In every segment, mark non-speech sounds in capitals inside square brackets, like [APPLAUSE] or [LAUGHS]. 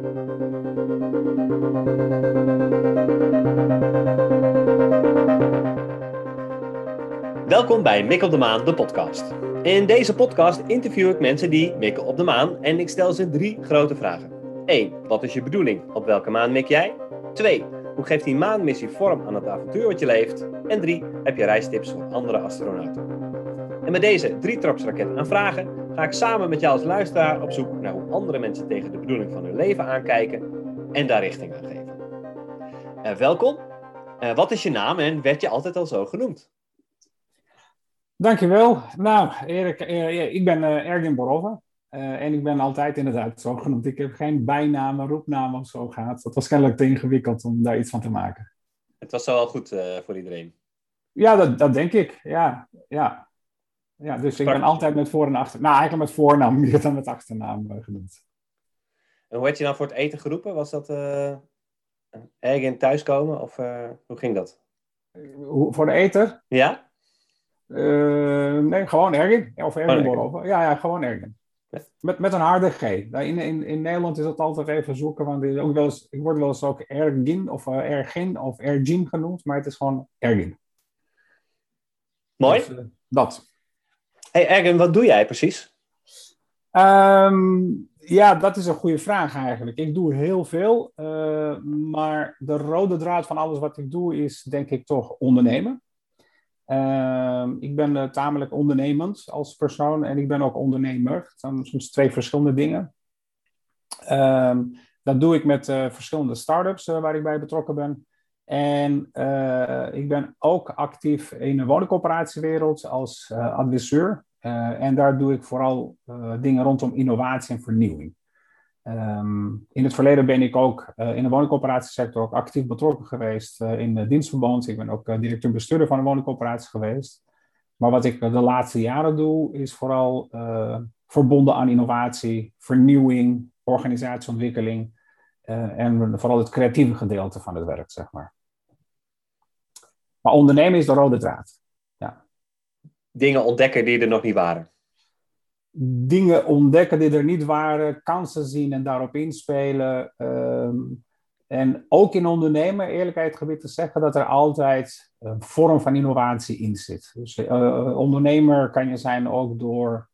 Welkom bij Mik op de Maan, de podcast. In deze podcast interview ik mensen die mikken op de maan en ik stel ze drie grote vragen. 1. Wat is je bedoeling? Op welke maan mik jij? 2. Hoe geeft die maanmissie vorm aan het avontuur wat je leeft? En 3. Heb je reistips voor andere astronauten? En met deze drie trapsraket aan vragen ga ik samen met jou als luisteraar op zoek naar hoe andere mensen tegen de bedoeling van hun leven aankijken en daar richting aan geven. Uh, welkom. Uh, wat is je naam en werd je altijd al zo genoemd? Dankjewel. Nou, Erik, uh, ik ben Ergin Borova. en ik ben altijd inderdaad zo genoemd. Ik heb geen bijnamen, roepnamen of zo gehad. Dat was kennelijk te ingewikkeld om daar iets van te maken. Het was zo wel goed voor iedereen. Ja, dat, dat denk ik. Ja, ja. Ja, dus ik ben altijd met voor- en achter... Nou, eigenlijk met voornaam [LAUGHS] meer dan met achternaam uh, genoemd. En hoe werd je dan voor het eten geroepen? Was dat uh, thuiskomen of uh, hoe ging dat? Hoe, voor de eter? Ja? nee, gewoon Ergin. Of Ergin. Ja, ja, gewoon Ergin. Met, met een harde G. In, in, in Nederland is dat altijd even zoeken, want is ook wel eens, ik word wel eens ook Ergin of Ergin of Ergin genoemd, maar het is gewoon Ergin. Mooi. Dus, dat. Hey Ergen, wat doe jij precies? Um, ja, dat is een goede vraag eigenlijk. Ik doe heel veel, uh, maar de rode draad van alles wat ik doe is denk ik toch ondernemen. Uh, ik ben uh, tamelijk ondernemend als persoon en ik ben ook ondernemer. Zijn soms twee verschillende dingen. Ehm, dat doe ik met uh, verschillende start-ups waar ik bij betrokken ben. En uh, ik ben ook actief in de woningcoöperatiewereld als uh, adviseur. Uh, en daar doe ik vooral dingen rondom innovatie en vernieuwing. Um, in het verleden ben ik ook in de woningcoöperatiesector actief betrokken geweest in de dienstverband. Ik ben ook directeur-bestuurder van een woningcoöperatie geweest. Maar wat ik de laatste jaren doe, is vooral verbonden aan innovatie, vernieuwing, organisatieontwikkeling. en vooral het creatieve gedeelte van het werk, zeg maar. Maar ondernemen is de rode draad. Ja. Dingen ontdekken die er nog niet waren. Dingen ontdekken die er niet waren, kansen zien en daarop inspelen. Um, en ook in ondernemen, eerlijkheid gebied te zeggen, dat er altijd een vorm van innovatie in zit. Dus uh, ondernemer kan je zijn ook door,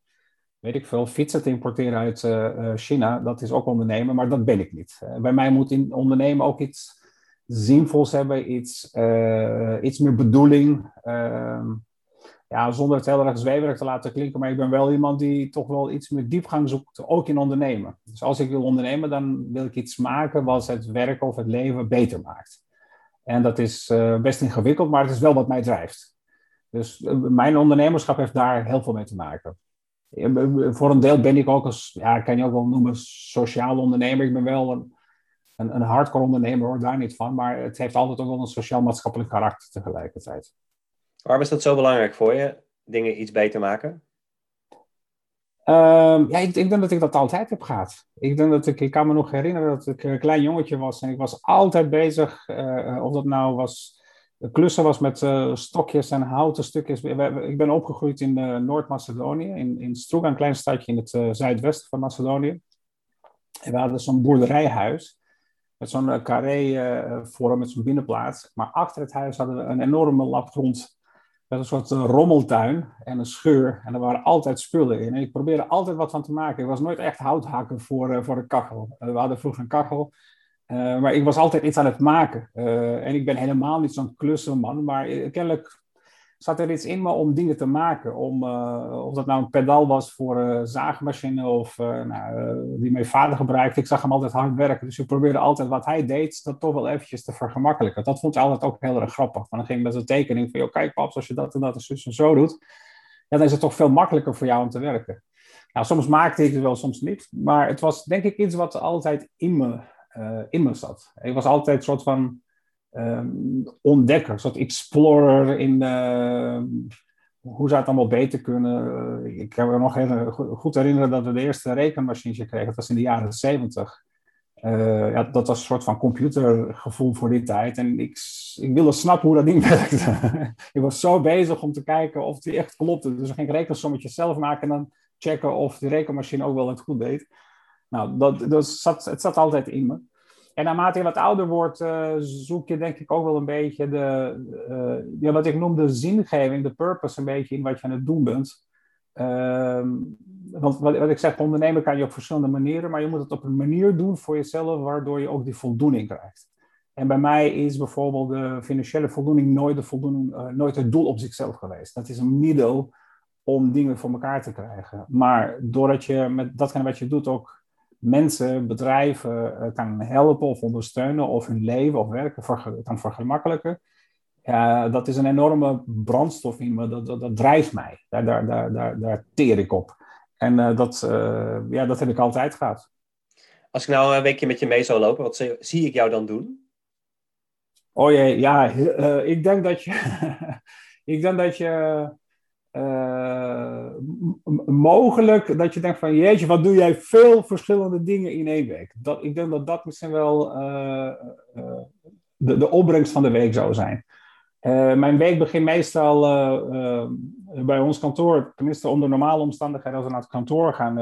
weet ik veel, fietsen te importeren uit uh, China. Dat is ook ondernemen, maar dat ben ik niet. Bij mij moet in ondernemen ook iets zinvols hebben, iets, uh, iets meer bedoeling. Uh, ja, zonder het heel erg zweverig te laten klinken, maar ik ben wel iemand die toch wel iets meer diepgang zoekt, ook in ondernemen. Dus als ik wil ondernemen, dan wil ik iets maken wat het werk of het leven beter maakt. En dat is uh, best ingewikkeld, maar het is wel wat mij drijft. Dus mijn ondernemerschap heeft daar heel veel mee te maken. Voor een deel ben ik ook als, ja, kan je ook wel noemen, sociaal ondernemer. Ik ben wel een, een, een hardcore ondernemer hoor, daar niet van. Maar het heeft altijd ook wel een sociaal-maatschappelijk karakter tegelijkertijd. Waarom is dat zo belangrijk voor je? Dingen iets beter maken? Um, ja, ik, ik, denk dat ik dat altijd heb gehad. Ik, denk dat ik, ik kan me nog herinneren dat ik een klein jongetje was en ik was altijd bezig, uh, of dat nou was, klussen was met uh, stokjes en houten stukjes. Ik ben opgegroeid in uh, Noord-Macedonië, in, in Struga, een klein stadje in het zuidwesten van Macedonië. En we hadden zo'n boerderijhuis met zo'n carré-vorm, met zo'n binnenplaats. Maar achter het huis hadden we een enorme lap grond met een soort rommeltuin en een scheur. En er waren altijd spullen in. En ik probeerde altijd wat van te maken. Ik was nooit echt houthakker voor, uh, voor de kachel. We hadden vroeger een kachel. Maar ik was altijd iets aan het maken. en ik ben helemaal niet zo'n klussenman. Maar kennelijk zat er iets in me om dingen te maken. Om, of dat nou een pedaal was voor een zaagmachine of nou, die mijn vader gebruikte. Ik zag hem altijd hard werken. Dus ik probeerde altijd wat hij deed, dat toch wel eventjes te vergemakkelijken. Dat vond ik altijd ook heel erg grappig. Want dan ging ik met een tekening van, kijk paps, als je dat en dat en zo doet, ja, dan is het toch veel makkelijker voor jou om te werken. Nou, soms maakte ik het wel, soms niet. Maar het was denk ik iets wat altijd in me, in me zat. Ik was altijd een soort van um, ontdekker, een soort explorer in uh, hoe zou het allemaal beter kunnen. Ik kan me nog heel goed herinneren dat we de eerste rekenmachines kregen. Dat was in de jaren zeventig. Uh, ja, dat was een soort van computergevoel voor die tijd. En ik, ik wilde snappen hoe dat ding [LAUGHS] werkte. ik was zo bezig om te kijken of die echt klopte. Dus ik ging rekensommetjes zelf maken en dan checken of die rekenmachine ook wel het goed deed. Nou, dat, dat zat, het zat altijd in me. En naarmate je wat ouder wordt, uh, zoek je denk ik ook wel een beetje de, uh, ja, wat ik noem de zingeving, de purpose een beetje in wat je aan het doen bent. Uh, want wat, wat, ik zeg, ondernemen kan je op verschillende manieren, maar je moet het op een manier doen voor jezelf, waardoor je ook die voldoening krijgt. En bij mij is bijvoorbeeld de financiële voldoening nooit, de voldoening, uh, nooit het doel op zichzelf geweest. Dat is een middel om dingen voor elkaar te krijgen. Maar doordat je met datgene wat je doet ook mensen, bedrijven uh, kan helpen of ondersteunen of hun leven of werken voor, kan vergemakkelijken, ja, dat is een enorme brandstof in me. Dat, dat, dat drijft mij. Daar, daar, daar, daar, daar teer ik op. En uh, dat, uh, ja, dat heb ik altijd gehad. Als ik nou een weekje met je mee zou lopen, wat zie ik jou dan doen? Oh jee, ja, uh, ik denk dat je. [LAUGHS] ik denk dat je. Mogelijk dat je denkt van jeetje, wat doe jij veel verschillende dingen in één week. Dat, ik denk dat dat misschien wel de, de opbrengst van de week zou zijn. Mijn week begint meestal bij ons kantoor, tenminste onder normale omstandigheden, als we naar het kantoor gaan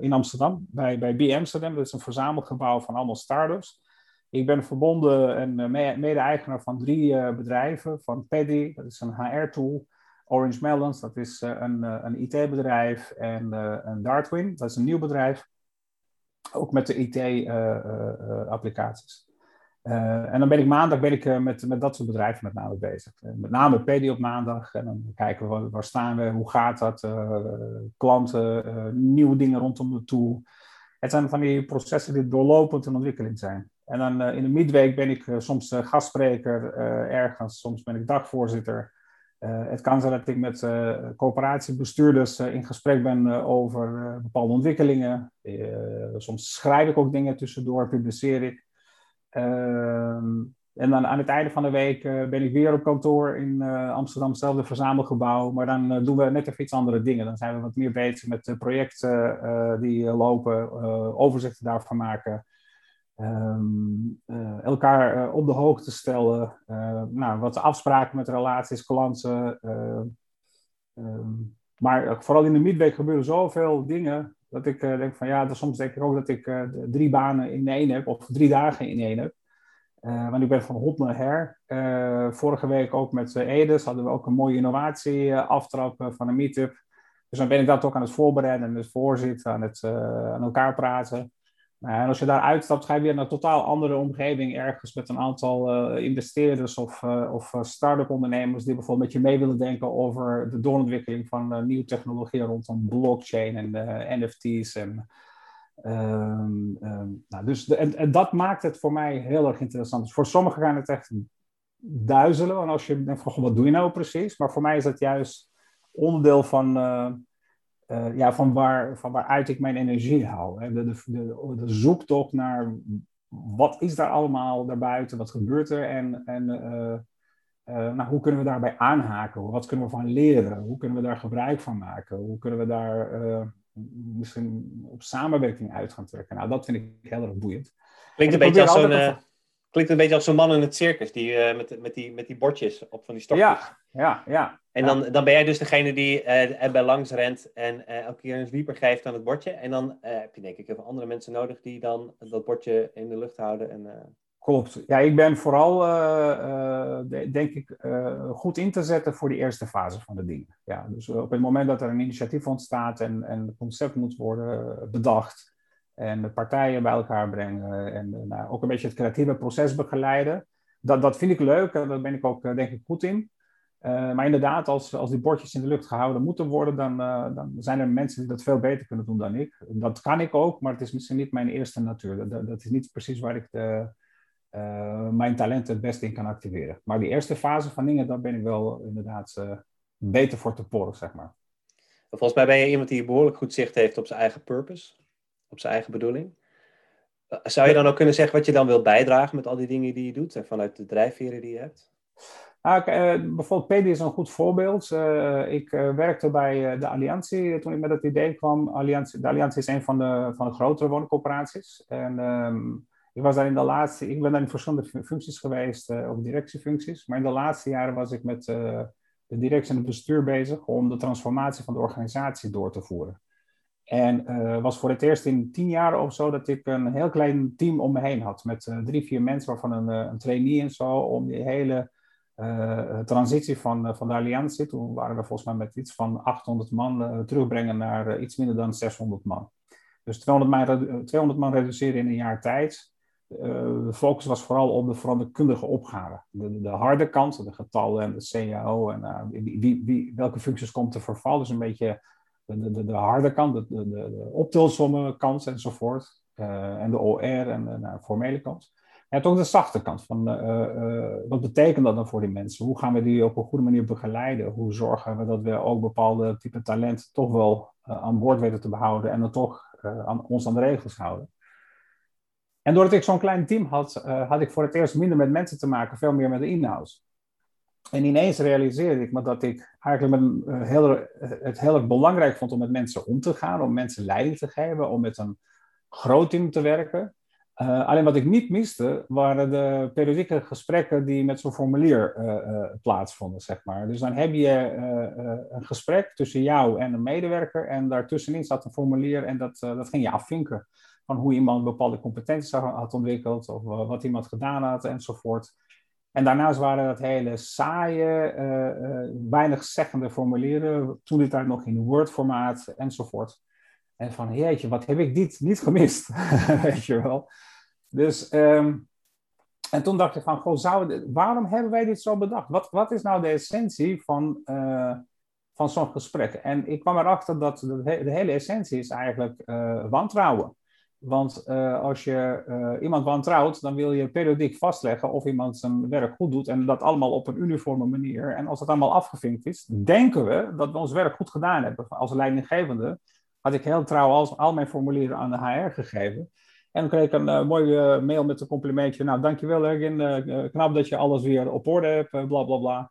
in Amsterdam, bij, bij B Amsterdam. Dat is een verzamelgebouw van allemaal start-ups. Ik ben verbonden en mede-eigenaar van drie bedrijven. Van Paddy, dat is een HR-tool. Orange Melons, dat is een, een IT-bedrijf. En, en Dartwin, dat is een nieuw bedrijf. Ook met de IT-applicaties. En dan ben ik maandag ben ik, met, met dat soort bedrijven met name bezig. Met name PD op maandag. En dan kijken we waar, staan we, hoe gaat dat, klanten, nieuwe dingen rondom de tool. Het zijn van die processen die doorlopend in ontwikkeling zijn. En dan in de midweek ben ik soms gastspreker ergens, soms ben ik dagvoorzitter. Het kan zijn dat ik met coöperatiebestuurders in gesprek ben over bepaalde ontwikkelingen. soms schrijf ik ook dingen tussendoor, publiceer ik. Ehm, en dan aan het einde van de week ben ik weer op kantoor in Amsterdam, hetzelfde verzamelgebouw. Maar dan doen we net even iets andere dingen. Dan zijn we wat meer bezig met projecten die lopen, overzichten daarvan maken. Um, elkaar op de hoogte stellen. nou, wat afspraken met relaties, klanten. Um, maar vooral in de midweek gebeuren zoveel dingen dat ik denk van ja, soms denk ik ook dat ik drie banen in één heb, of drie dagen in één heb. Want ik ben van hot naar her. vorige week ook met Edes hadden we ook een mooie innovatie-aftrap van een meetup. Dus dan ben ik dat ook aan het voorbereiden en het voorzitten, aan het aan elkaar praten. Nou, en als je daar uitstapt, ga je weer naar een totaal andere omgeving, ergens met een aantal uh, investeerders of, uh, of start-up ondernemers die bijvoorbeeld met je mee willen denken over de doorontwikkeling van nieuwe technologieën rondom blockchain en NFT's. En, um, um, nou, dus en, en, dat maakt het voor mij heel erg interessant. Dus voor sommigen gaan het echt duizelen. En als je denkt van, wat doe je nou precies? Maar voor mij is dat juist onderdeel van uh, ja, van, waar, van waaruit ik mijn energie haal. Hè. De, de, de, de, zoektocht naar wat is daar allemaal daarbuiten, wat gebeurt er en, en uh, uh, nou, hoe kunnen we daarbij aanhaken? Wat kunnen we van leren? Hoe kunnen we daar gebruik van maken? Hoe kunnen we daar misschien op samenwerking uit gaan trekken? Nou, dat vind ik heel erg boeiend. Klinkt een beetje als zo'n Klinkt een beetje als zo'n man in het circus, die, uh, met, met, die, met die bordjes op van die stokjes. Ja, ja, ja. En dan, dan ben jij dus degene die uh, erbij langs rent en uh, elke keer een zwieper geeft aan het bordje. En dan heb je denk ik veel andere mensen nodig die dan dat bordje in de lucht houden. En, Klopt. Ja, ik ben vooral, denk ik, goed in te zetten voor die eerste fase van de dingen. Ja, dus op het moment dat er een initiatief ontstaat en, en het concept moet worden bedacht, en de partijen bij elkaar brengen en eh, nou, ook een beetje het creatieve proces begeleiden. Dat, dat vind ik leuk en daar ben ik ook eh, denk ik goed in. Uh, maar inderdaad, als, als die bordjes in de lucht gehouden moeten worden, dan, dan zijn er mensen die dat veel beter kunnen doen dan ik. Dat kan ik ook, maar het is misschien niet mijn eerste natuur. Dat, dat is niet precies waar ik de, mijn talenten het beste in kan activeren. Maar die eerste fase van dingen, daar ben ik wel inderdaad beter voor te poren, zeg maar. Volgens mij ben je iemand die behoorlijk goed zicht heeft op zijn eigen purpose op zijn eigen bedoeling. Eh, zou je dan ook kunnen zeggen wat je dan wil bijdragen met al die dingen die je doet en vanuit de drijfveren die je hebt? Nou, uh, bijvoorbeeld PD is een goed voorbeeld. Ik werkte bij de Alliantie toen ik met het idee kwam. Alliantie, de Alliantie is een van de, van de grotere woningcoöperaties. En ehm, ik was daar in de laatste, ik ben daar in verschillende functies geweest, ook directiefuncties. Maar in de laatste jaren was ik met de directie en het bestuur bezig om de transformatie van de organisatie door te voeren. En uh, was voor het eerst in tien jaar of zo dat ik een heel klein team om me heen had. Met uh, drie, vier mensen, waarvan een, een trainee en zo. Om die hele transitie van, van de Alliantie. Toen waren we volgens mij met iets van 800 man terugbrengen naar iets minder dan 600 man. Dus 200 man, 200 man reduceren in een jaar tijd. de focus was vooral op de veranderkundige opgave. De, de, harde kant, de getallen en de CAO. En wie, welke functies komt te verval. Dus een beetje de, de, de harde kant, de, de, kant enzovoort. Uh, en de OR en de nou, formele kant. En ook de zachte kant van uh, uh, wat betekent dat dan voor die mensen? Hoe gaan we die op een goede manier begeleiden? Hoe zorgen we dat we ook bepaalde type talent toch wel aan boord weten te behouden en dan toch aan, ons aan de regels houden? En doordat ik zo'n klein team had, had ik voor het eerst minder met mensen te maken, veel meer met de in-house. En ineens realiseerde ik me dat ik eigenlijk uh, heel, het heel erg belangrijk vond om met mensen om te gaan, om mensen leiding te geven, om met een groot team te werken. Uh, alleen wat ik niet miste, waren de periodieke gesprekken die met zo'n formulier plaatsvonden, zeg maar. Dus dan heb je een gesprek tussen jou en een medewerker en daartussenin zat een formulier en dat, dat ging je afvinken. Van hoe iemand bepaalde competenties had ontwikkeld of wat iemand gedaan had enzovoort. En daarnaast waren dat hele saaie, uh, uh, weinig zeggende formulieren, toen dit daar nog in Word-formaat enzovoort. En van, jeetje, wat heb ik dit niet gemist, [LAUGHS] weet je wel. Dus, um, en toen dacht ik van, goh, waarom hebben wij dit zo bedacht? Wat, wat is nou de essentie van, uh, van zo'n gesprek? En ik kwam erachter dat de, de hele essentie is eigenlijk wantrouwen. Want uh, als je uh, iemand wantrouwt, dan wil je periodiek vastleggen of iemand zijn werk goed doet. En dat allemaal op een uniforme manier. En als dat allemaal afgevinkt is, denken we dat we ons werk goed gedaan hebben. Als leidinggevende had ik heel trouw al, al mijn formulieren aan de HR gegeven. En dan kreeg ik een uh, mooie mail met een complimentje. Nou, dankjewel Ergin. knap dat je alles weer op orde hebt, bla bla bla.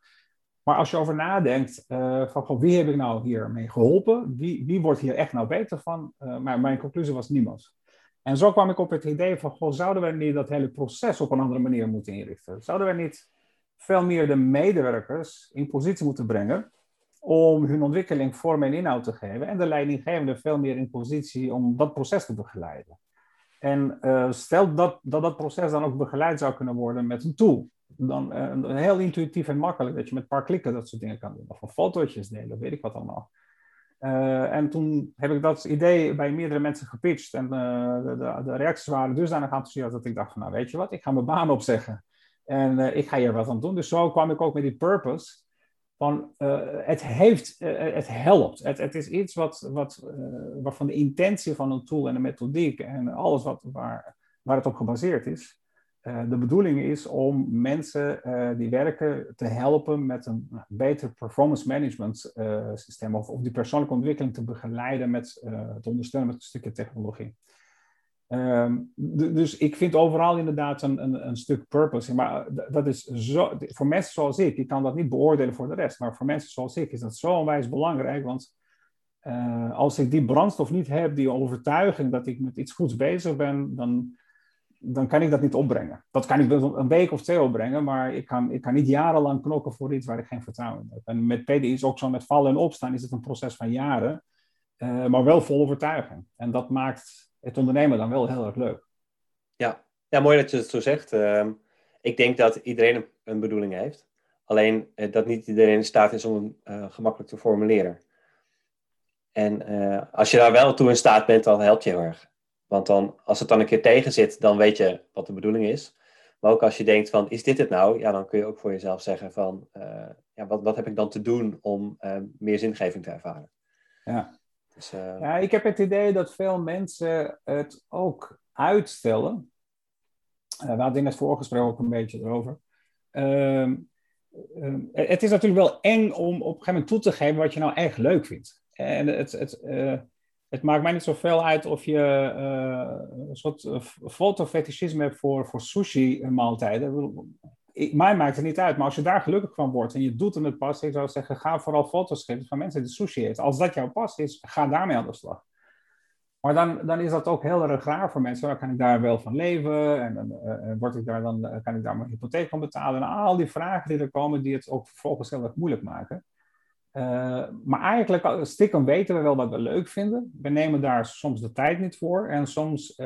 Maar als je over nadenkt, van wie heb ik nou hiermee geholpen? Wie, wie wordt hier echt nou beter van? maar mijn conclusie was niemand. En zo kwam ik op het idee van, goh, zouden we niet dat hele proces op een andere manier moeten inrichten? Zouden we niet veel meer de medewerkers in positie moeten brengen om hun ontwikkeling vorm en inhoud te geven en de leidinggevende veel meer in positie om dat proces te begeleiden? En uh, stel dat, dat dat proces dan ook begeleid zou kunnen worden met een tool. Dan uh, heel intuïtief en makkelijk, dat je met een paar klikken dat soort dingen kan doen. Of fotootjes delen, weet ik wat allemaal. Uh, en toen heb ik dat idee bij meerdere mensen gepitcht. En uh, de, de, de, reacties waren dusdanig enthousiast dat ik dacht van, nou weet je wat, ik ga mijn baan opzeggen. En uh, ik ga hier wat aan doen. Dus zo kwam ik ook met die purpose. Van, het heeft, het helpt. Het, het is iets wat, wat, waarvan de intentie van een tool en de methodiek en alles wat, waar, waar het op gebaseerd is, uh, de bedoeling is om mensen uh, die werken te helpen met een beter performance management uh, systeem of, of, die persoonlijke ontwikkeling te begeleiden met te ondersteunen met een stukje technologie. Um, dus ik vind overal inderdaad een, een, een, stuk purpose. Maar dat is zo, voor mensen zoals ik, ik kan dat niet beoordelen voor de rest, maar voor mensen zoals ik is dat zo onwijs belangrijk. Want als ik die brandstof niet heb, die overtuiging dat ik met iets goeds bezig ben, dan, dan kan ik dat niet opbrengen. Dat kan ik wel een week of twee opbrengen, maar ik kan, ik kan niet jarenlang knokken voor iets waar ik geen vertrouwen in heb. En met PDI is ook zo, met vallen en opstaan is het een proces van jaren, uh, maar wel vol overtuiging. En dat maakt het ondernemen dan wel heel erg leuk. Ja, ja mooi dat je het zo zegt. Uh, ik denk dat iedereen een, bedoeling heeft, alleen uh, dat niet iedereen in staat is om hem uh, gemakkelijk te formuleren. En als je daar wel toe in staat bent, dan helpt je heel erg. Want dan, als het dan een keer tegen zit, dan weet je wat de bedoeling is. Maar ook als je denkt van, is dit het nou? Ja, dan kun je ook voor jezelf zeggen van, uh, ja, wat, wat heb ik dan te doen om uh, meer zingeving te ervaren? Ja. Dus, uh... ja, ik heb het idee dat veel mensen het ook uitstellen. we hadden in het voorgesprek ook een beetje erover. Ehm, ehm, het is natuurlijk wel eng om op een gegeven moment toe te geven wat je nou echt leuk vindt. En het, het, het maakt mij niet zoveel uit of je uh, een soort uh, fotofetischisme hebt voor, voor sushi-maaltijden. Mij maakt het niet uit, maar als je daar gelukkig van wordt en je doet het met pas, ik zou zeggen, ga vooral foto's schieten van mensen die sushi eten. Als dat jouw pas is, ga daarmee aan de slag. Maar dan, dan is dat ook heel erg raar voor mensen. Dan kan ik daar wel van leven en uh, word ik daar dan, kan ik daar mijn hypotheek van betalen. En al die vragen die er komen, die het ook vervolgens heel erg moeilijk maken. Maar eigenlijk, stiekem weten we wel wat we leuk vinden. We nemen daar soms de tijd niet voor. En soms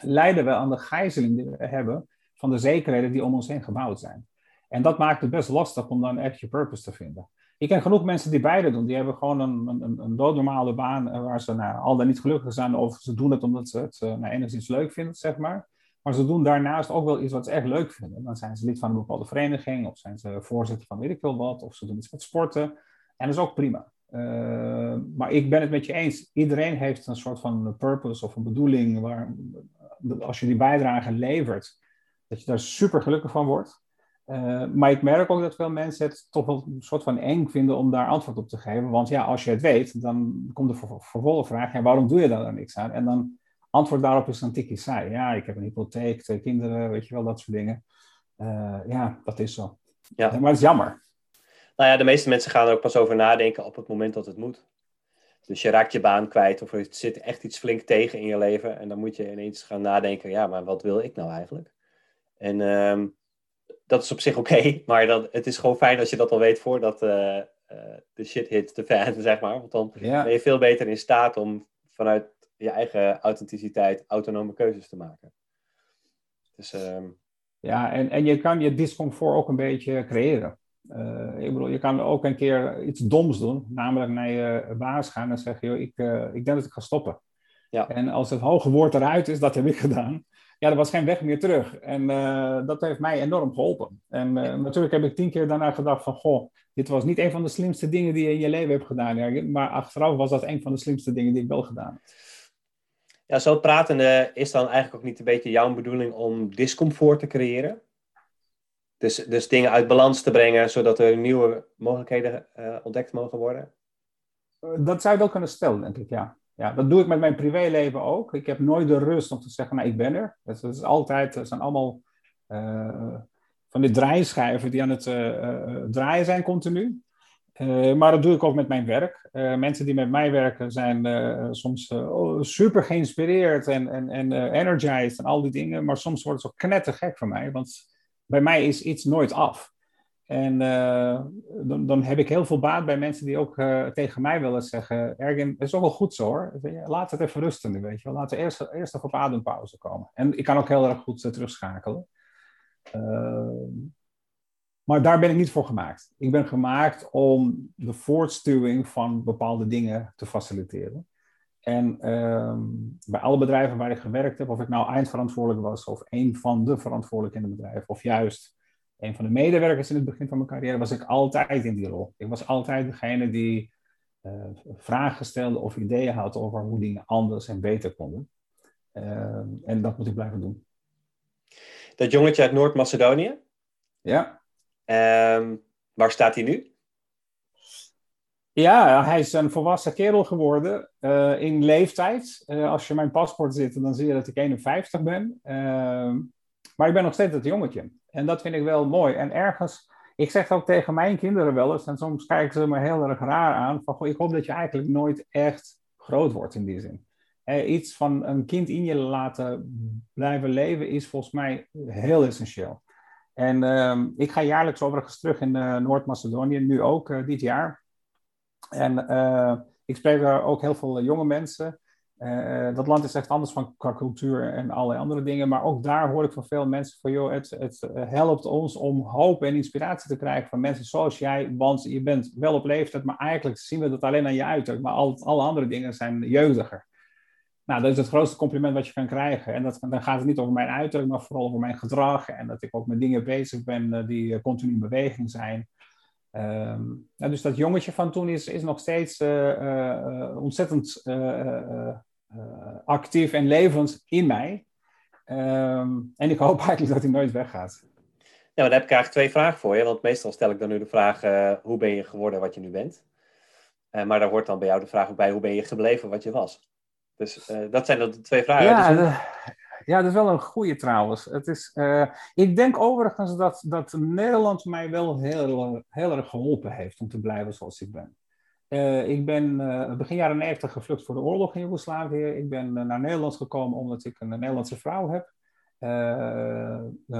lijden we aan de gijzeling die we hebben van de zekerheden die om ons heen gebouwd zijn. En dat maakt het best lastig om dan echt je purpose te vinden. Ik ken genoeg mensen die beide doen. Die hebben gewoon een, een, een doodnormale baan eh, waar ze nou, al dan niet gelukkig zijn. Of ze doen het omdat ze het uh, nou, enigszins leuk vinden, zeg maar. Maar ze doen daarnaast ook wel iets wat ze echt leuk vinden. Dan zijn ze lid van een bepaalde vereniging. Of zijn ze voorzitter van weet ik veel wat. Of ze doen iets met sporten. En dat is ook prima. Uh, maar ik ben het met je eens. Iedereen heeft een soort van purpose of een bedoeling. Waar, als je die bijdrage levert, dat je daar super gelukkig van wordt. Uh, maar ik merk ook dat veel mensen het toch wel een soort van eng vinden om daar antwoord op te geven. Want ja, als je het weet, dan komt de vervolgvraag, waarom doe je daar dan niks aan? En dan antwoord daarop is een tikkie saai. Ja, ik heb een hypotheek, twee kinderen, weet je wel, dat soort dingen. Uh, ja, dat is zo. Ja. Maar het is jammer. Nou ja, de meeste mensen gaan er ook pas over nadenken op het moment dat het moet. Dus je raakt je baan kwijt of er zit echt iets flink tegen in je leven. En dan moet je ineens gaan nadenken, ja, maar wat wil ik nou eigenlijk? En um, dat is op zich oké, [LAUGHS] maar dan, het is gewoon fijn als je dat al weet voordat uh, uh, de shit hit de fan, [LAUGHS] zeg maar. Want dan ben je veel beter in staat om vanuit je eigen authenticiteit autonome keuzes te maken. Dus, um... Ja, en, en je kan je discomfort ook een beetje creëren. Uh, ik bedoel, je kan ook een keer iets doms doen, namelijk naar je baas gaan en zeggen, joh, ik, ik denk dat ik ga stoppen. Ja. En als het hoge woord eruit is, dat heb ik [LAUGHS] gedaan, ja, er was geen weg meer terug. En uh, dat heeft mij enorm geholpen. En natuurlijk heb ik tien keer daarna gedacht van, goh, dit was niet een van de slimste dingen die je in je leven hebt gedaan. Ja, maar achteraf was dat een van de slimste dingen die ik wel gedaan heb. Ja, zo pratende is dan eigenlijk ook niet een beetje jouw bedoeling om discomfort te creëren? Dus, dus dingen uit balans te brengen, zodat er nieuwe mogelijkheden uh, ontdekt mogen worden? Dat zou je wel kunnen stellen, denk ik, ja ja, dat doe ik met mijn privéleven ook. Ik heb nooit de rust om te zeggen, nou, ik ben er. Het, is altijd, het zijn allemaal uh, van die draaischijven die aan het draaien zijn continu. Maar dat doe ik ook met mijn werk. mensen die met mij werken zijn soms oh, super geïnspireerd en, en, en energized en al die dingen. Maar soms wordt het ook knettergek voor mij, want bij mij is iets nooit af. En dan, dan, heb ik heel veel baat bij mensen die ook tegen mij willen zeggen: Ergen, het is ook wel goed zo hoor. Laat het even rusten weet je wel. Laten we eerst, eerst nog op adempauze komen. En ik kan ook heel erg goed terugschakelen. Maar daar ben ik niet voor gemaakt. Ik ben gemaakt om de voortstuwing van bepaalde dingen te faciliteren. En ehm, bij alle bedrijven waar ik gewerkt heb, of ik nou eindverantwoordelijk was, of een van de verantwoordelijken in het bedrijf, of juist een van de medewerkers in het begin van mijn carrière was ik altijd in die rol. Ik was altijd degene die uh, vragen stelde of ideeën had over hoe dingen anders en beter konden. Uh, en dat moet ik blijven doen. Dat jongetje uit Noord-Macedonië? Ja. Um, waar staat hij nu? Ja, hij is een volwassen kerel geworden uh, in leeftijd. als je mijn paspoort zit, dan zie je dat ik 51 ben. Ehm, maar ik ben nog steeds het jongetje. En dat vind ik wel mooi. En ergens, ik zeg ook tegen mijn kinderen wel eens, en soms kijken ze me heel erg raar aan, van goh, ik hoop dat je eigenlijk nooit echt groot wordt in die zin. iets van een kind in je laten blijven leven is volgens mij heel essentieel. En uh, ik ga jaarlijks overigens terug in uh, Noord-Macedonië, nu ook uh, dit jaar. En uh, ik spreek daar ook heel veel jonge mensen. Dat land is echt anders van qua cultuur en allerlei andere dingen. Maar ook daar hoor ik van veel mensen van, joh, het, het eh, helpt ons om hoop en inspiratie te krijgen van mensen zoals jij. Want je bent wel op leeftijd, maar eigenlijk zien we dat alleen aan je uiterlijk. Maar al, alle andere dingen zijn jeugdiger. Nou, dat is het grootste compliment wat je kan krijgen. En dat, dan gaat het niet over mijn uiterlijk, maar vooral over mijn gedrag. En dat ik ook met dingen bezig ben die continu in beweging zijn. Um, nou, dus dat jongetje van toen is, is nog steeds uh, ontzettend actief en levend in mij. Um, en ik hoop [LAUGHS] eigenlijk dat hij nooit weggaat. Maar daar heb ik eigenlijk twee vragen voor je. Want meestal stel ik dan nu de vraag: hoe ben je geworden wat je nu bent? maar daar hoort dan bij jou de vraag ook bij: hoe ben je gebleven wat je was? Dus dat zijn dan de twee vragen. Ja, dus... Ja, dat is wel een goede trouwens. Het is, uh, ik denk overigens dat, dat Nederland mij wel heel, heel erg geholpen heeft om te blijven zoals ik ben. Uh, ik ben begin jaren 90 gevlucht voor de oorlog in Joegoslavië. Ik ben naar Nederland gekomen omdat ik een Nederlandse vrouw heb.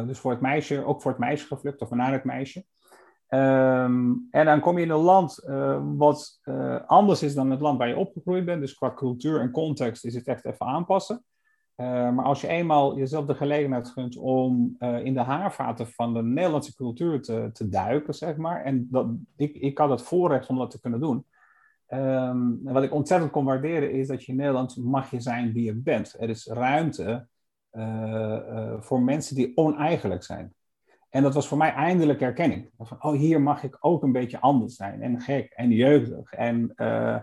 dus voor het meisje, ook voor het meisje gevlucht, of naar het meisje. Ehm, en dan kom je in een land uh, wat uh, anders is dan het land waar je opgegroeid bent. Dus qua cultuur en context is het echt even aanpassen. Uh, maar als je eenmaal jezelf de gelegenheid gunt om in de haarvaten van de Nederlandse cultuur te, te duiken, zeg maar. En dat, ik, ik had het voorrecht om dat te kunnen doen. Um, wat ik ontzettend kon waarderen is dat je in Nederland mag je zijn wie je bent. Er is ruimte voor mensen die oneigenlijk zijn. En dat was voor mij eindelijk erkenning. Van, oh, hier mag ik ook een beetje anders zijn. En gek en jeugdig. En uh,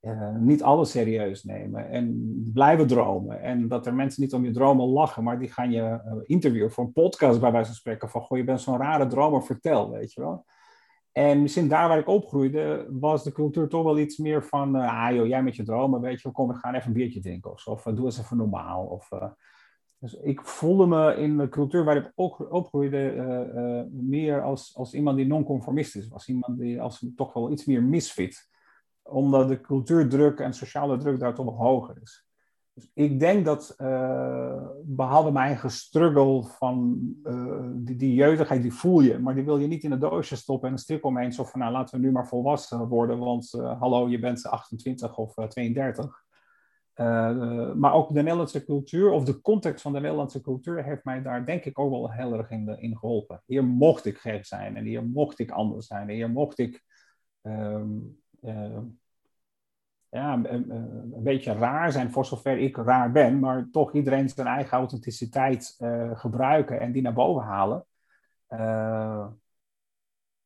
uh, niet alles serieus nemen. En blijven dromen. En dat er mensen niet om je dromen lachen, maar die gaan je uh, interviewen voor een podcast bij wijze van spreken. Van, goh, je bent zo'n rare dromer, vertel, weet je wel. En misschien daar waar ik opgroeide, was de cultuur toch wel iets meer van... ah joh, jij met je dromen, weet je kom, we gaan even een biertje drinken of. Of doe eens even normaal. Of dus ik voelde me in de cultuur waar ik opgroeide uh, uh, meer als, als iemand die non-conformistisch was. Iemand die als toch wel iets meer misfit. Omdat de cultuurdruk en sociale druk daar toch wel hoger is. Dus ik denk dat, uh, behalve mijn eigen struggle van die, die jeugdigheid, die voel je. Maar die wil je niet in een doosje stoppen en een strik omheen. Zo van, nou laten we nu maar volwassen worden. Want hallo, je bent 28 of 32. Uh, maar ook de Nederlandse cultuur, of de context van de Nederlandse cultuur, heeft mij daar denk ik ook wel heel erg in, geholpen. Hier mocht ik gek zijn en hier mocht ik anders zijn en hier mocht ik um, uh, ja, een, beetje raar zijn, voor zover ik raar ben, maar toch iedereen zijn eigen authenticiteit uh, gebruiken en die naar boven halen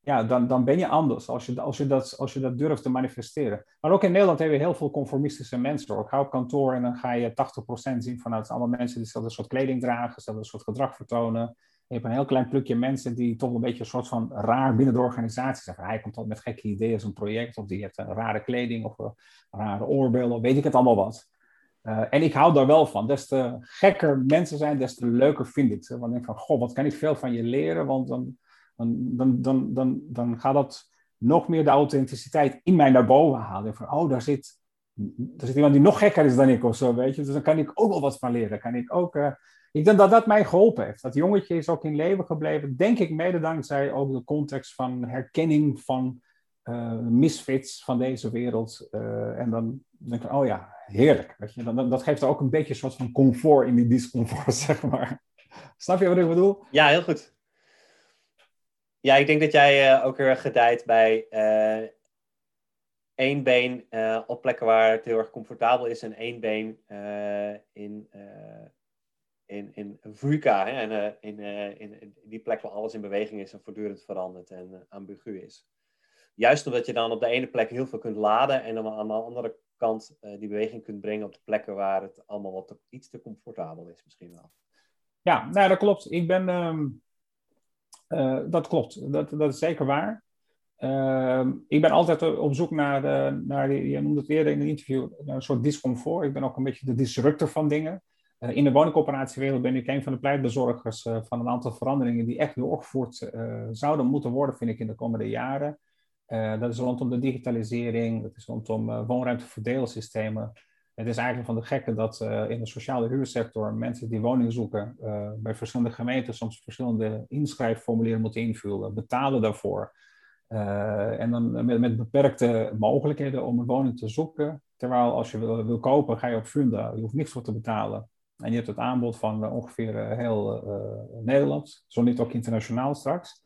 ja, dan, dan ben je anders als je, als, je dat, als je dat durft te manifesteren. Maar ook in Nederland hebben we heel veel conformistische mensen. Ik ga op kantoor en dan ga je 80% zien vanuit allemaal mensen die hetzelfde soort kleding dragen, hetzelfde soort gedrag vertonen. Je hebt een heel klein plukje mensen die toch een beetje een soort van raar binnen de organisatie zeggen. Hij komt altijd met gekke ideeën, zo'n project, of die heeft een rare kleding of rare oorbel, of weet ik het allemaal wat. Uh, en ik hou daar wel van. Des te gekker mensen zijn, des te leuker vind ik ze. Want ik denk van, goh, wat kan ik veel van je leren? Want dan dan, dan, dan, dan, dan gaat dat nog meer de authenticiteit in mij naar boven halen. Van, oh, daar zit, daar zit iemand die nog gekker is dan ik of zo, weet je. Dus dan kan ik ook wel wat van leren. Kan ik, ook, uh, ik denk dat dat mij geholpen heeft. Dat jongetje is ook in leven gebleven, denk ik mede dankzij ook de context van herkenning van uh, misfits van deze wereld. Uh, en dan denk ik, oh ja, heerlijk. Weet je? Dan, dat geeft ook een beetje een soort van comfort in die discomfort, [LAUGHS] zeg maar. Snap je wat ik bedoel? Ja, heel goed. Ja, ik denk dat jij uh, ook heel erg gedijt bij uh, één been uh, op plekken waar het heel erg comfortabel is en één been in, in, in VUCA, hè, en, in, in, die plek waar alles in beweging is en voortdurend verandert en ambigu is. Juist omdat je dan op de ene plek heel veel kunt laden en dan aan de andere kant die beweging kunt brengen op de plekken waar het allemaal wat iets te comfortabel is misschien wel. Ja, nou dat klopt. Ik ben... Um uh, dat klopt, dat, dat is zeker waar. Uh, ik ben altijd op zoek naar, de, naar die, je noemde het eerder in een interview, een soort discomfort. Ik ben ook een beetje de disruptor van dingen. In de woningcoöperatiewereld ben ik een van de pleitbezorgers van een aantal veranderingen die echt doorgevoerd zouden moeten worden, vind ik, in de komende jaren. dat is rondom de digitalisering, dat is rondom woonruimteverdeelsystemen. Het is eigenlijk van de gekke dat uh, in de sociale huursector mensen die woning zoeken uh, bij verschillende gemeenten soms verschillende inschrijfformulieren moeten invullen, betalen daarvoor. Uh, en dan met, met, beperkte mogelijkheden om een woning te zoeken. Terwijl als je wil, wil kopen, ga je op Funda, je hoeft niks voor te betalen. En je hebt het aanbod van ongeveer heel Nederland, zo niet ook internationaal straks.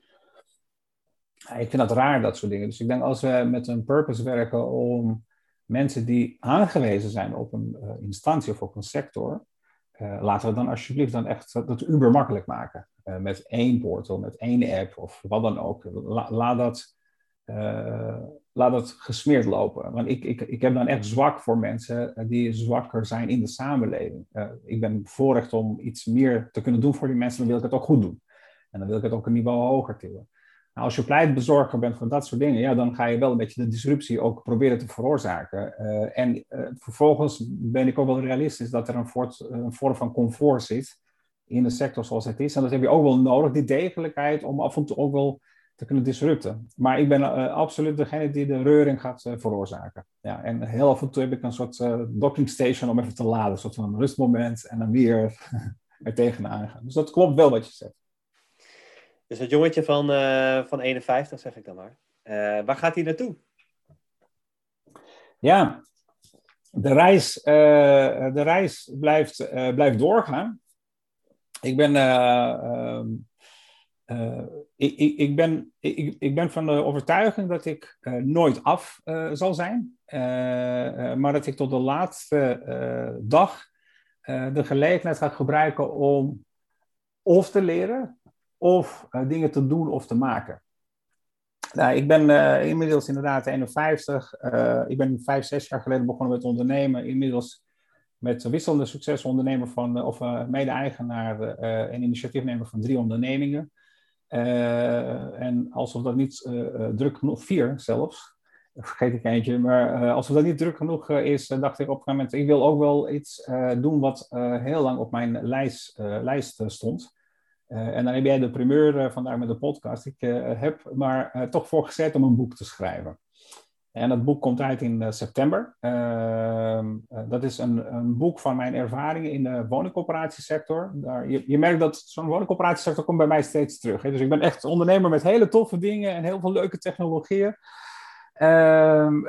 ik vind dat raar, dat soort dingen. Dus ik denk als we met een purpose werken om mensen die aangewezen zijn op een uh, instantie of op een sector, uh, laten we dan alsjeblieft dan echt dat, dat uber makkelijk maken. Uh, met één portal, met één app of wat dan ook. La, laat, dat, laat dat gesmeerd lopen. Want ik, ik, ik heb dan echt zwak voor mensen die zwakker zijn in de samenleving. ik ben bevoorrecht om iets meer te kunnen doen voor die mensen, dan wil ik het ook goed doen. En dan wil ik het ook een niveau hoger tillen. Nou, als je pleitbezorger bent voor dat soort dingen, ja, dan ga je wel een beetje de disruptie ook proberen te veroorzaken. Uh, en uh, vervolgens ben ik ook wel realistisch dat er een, voort, een, vorm van comfort zit in de sector zoals het is. En dat heb je ook wel nodig, die degelijkheid, om af en toe ook wel te kunnen disrupten. Maar ik ben uh, absoluut degene die de reuring gaat veroorzaken. Ja, en heel af en toe heb ik een soort docking station om even te laden, een soort van rustmoment en dan weer [LAUGHS] er tegenaan gaan. Dus dat klopt wel wat je zegt. Dus dat jongetje van, van 51, zeg ik dan maar. waar gaat hij naartoe? Ja, de reis, de reis blijft, blijft doorgaan. Ik ben ehm, ik, ik, ik, ben, ik, ik ben van de overtuiging dat ik nooit af zal zijn, maar dat ik tot de laatste dag de gelegenheid ga gebruiken om of te leren, of dingen te doen of te maken. Nou, ik ben inmiddels inderdaad 51. ik ben vijf, zes jaar geleden begonnen met ondernemen. Inmiddels met wisselende succesondernemer van, of mede-eigenaar en initiatiefnemer van drie ondernemingen. En alsof dat niet druk genoeg, vier zelfs, vergeet ik eentje, maar alsof dat niet druk genoeg is, dacht ik op een moment, ik wil ook wel iets doen wat heel lang op mijn lijst, lijst stond. En dan heb jij de primeur vandaag met de podcast. Ik heb maar toch voor gezet om een boek te schrijven. En dat boek komt uit in september. Uh, dat is een, een, boek van mijn ervaringen in de woningcoöperatiesector. Daar, je, je merkt dat zo'n woningcoöperatiesector komt bij mij steeds terug. Hè? Dus ik ben echt ondernemer met hele toffe dingen en heel veel leuke technologieën. Ehm,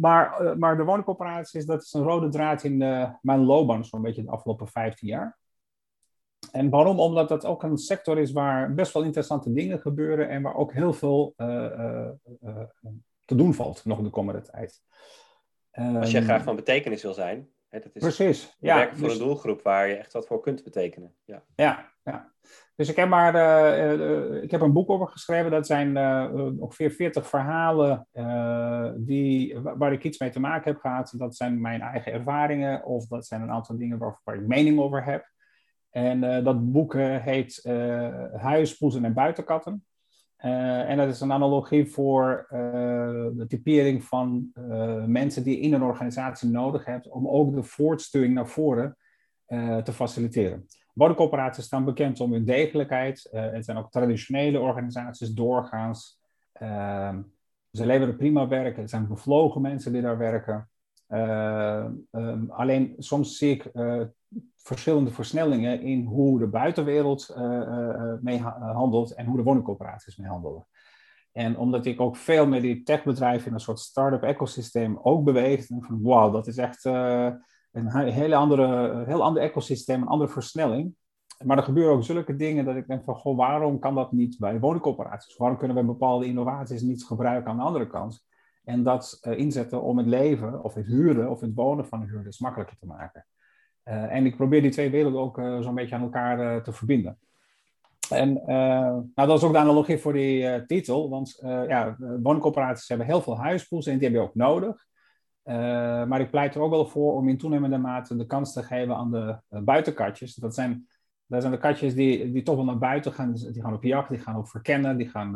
maar, maar de woningcoöperaties, dat is een rode draad in mijn loopbaan, zo'n beetje de afgelopen 15 jaar. En waarom? Omdat dat ook een sector is waar best wel interessante dingen gebeuren en waar ook heel veel te doen valt nog de komende tijd. Als je graag van betekenis wil zijn. Hè, dat is precies. Ja, werken voor dus, een doelgroep waar je echt wat voor kunt betekenen. Ja, ja. ja. Dus ik heb, maar, uh, ik heb een boek over geschreven. Dat zijn uh, ongeveer 40 verhalen die, waar ik iets mee te maken heb gehad. Dat zijn mijn eigen ervaringen of dat zijn een aantal dingen waar, waar ik mening over heb. En dat boek heet Huis, Poezen en Buitenkatten. En dat is een analogie voor de typering van mensen die je in een organisatie nodig hebt om ook de voortstuwing naar voren te faciliteren. Woningcoöperaties staan bekend om hun degelijkheid. het zijn ook traditionele organisaties doorgaans. Ehm, ze leveren prima werk. Het zijn bevlogen mensen die daar werken. Um, alleen soms zie ik verschillende versnellingen in hoe de buitenwereld uh, mee handelt en hoe de woningcoöperaties mee handelen. En omdat ik ook veel met die techbedrijven in een soort start-up ecosysteem ook beweeg, denk van wauw, dat is echt een hele andere, heel ander ecosysteem, een andere versnelling. Maar er gebeuren ook zulke dingen dat ik denk van, goh, waarom kan dat niet bij woningcoöperaties? Waarom kunnen we bepaalde innovaties niet gebruiken aan de andere kant? En dat inzetten om het leven of het huren of het wonen van de huurders makkelijker te maken. Uh, en ik probeer die twee werelden ook uh, zo'n beetje aan elkaar te verbinden. En nou, dat is ook de analogie voor die titel, want ja, woningcorporaties hebben heel veel huispoels en die hebben je ook nodig. maar ik pleit er ook wel voor om in toenemende mate de kans te geven aan de buitenkatjes. Dat zijn, dat zijn de katjes die, die toch wel naar buiten gaan. Dus die gaan op jacht, die gaan op verkennen, die, gaan,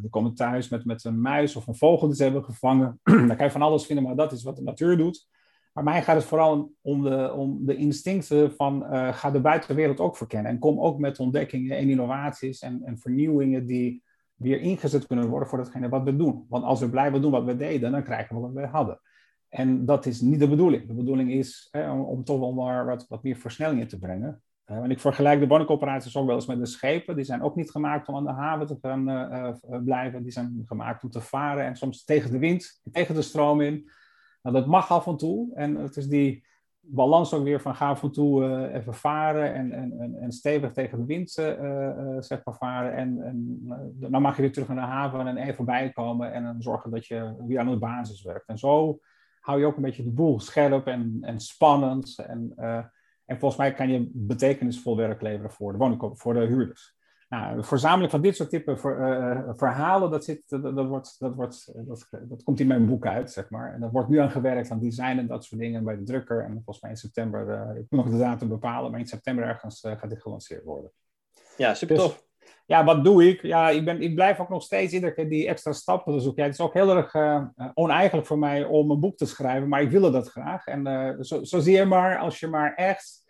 die komen thuis met, met een muis of een vogel die ze hebben gevangen. [CLEARS THROAT] Daar kan je van alles vinden, maar dat is wat de natuur doet. Maar mij gaat het vooral om de, om de instincten van uh, ga de buitenwereld ook verkennen. En kom ook met ontdekkingen en innovaties en, en vernieuwingen die weer ingezet kunnen worden voor datgene wat we doen. Want als we blijven doen wat we deden, dan krijgen we wat we hadden. En dat is niet de bedoeling. De bedoeling is om, toch wel maar wat, wat meer versnellingen te brengen. En ik vergelijk de woningcoöperaties ook wel eens met de schepen. Die zijn ook niet gemaakt om aan de haven te gaan uh, blijven. Die zijn gemaakt om te varen en soms tegen de wind, tegen de stroom in. Nou, dat mag af en toe. En het is die balans ook weer van ga af en toe uh, even varen en, en, en, stevig tegen de wind zeg maar varen. En, en dan mag je weer terug naar de haven en even bijkomen en dan zorgen dat je weer aan de basis werkt. En zo hou je ook een beetje de boel scherp en, en spannend. En, en volgens mij kan je betekenisvol werk leveren voor de, voor de huurders. Nou, verzamelen van dit soort type uh, verhalen, dat, zit, dat, dat, wordt, dat, wordt, dat, dat komt in mijn boek uit, zeg maar. En dat wordt nu aan gewerkt aan design en dat soort dingen bij de drukker. En volgens mij in september, uh, ik moet nog de datum bepalen, maar in september ergens gaat dit gelanceerd worden. Ja, super dus, tof. Ja, wat doe ik? Ja, ik, ben, ik blijf ook nog steeds iedere keer die extra stappen zoeken. Ja, het is ook heel erg oneigenlijk voor mij om een boek te schrijven, maar ik wil dat graag. En zo, zo zie je maar, als je maar echt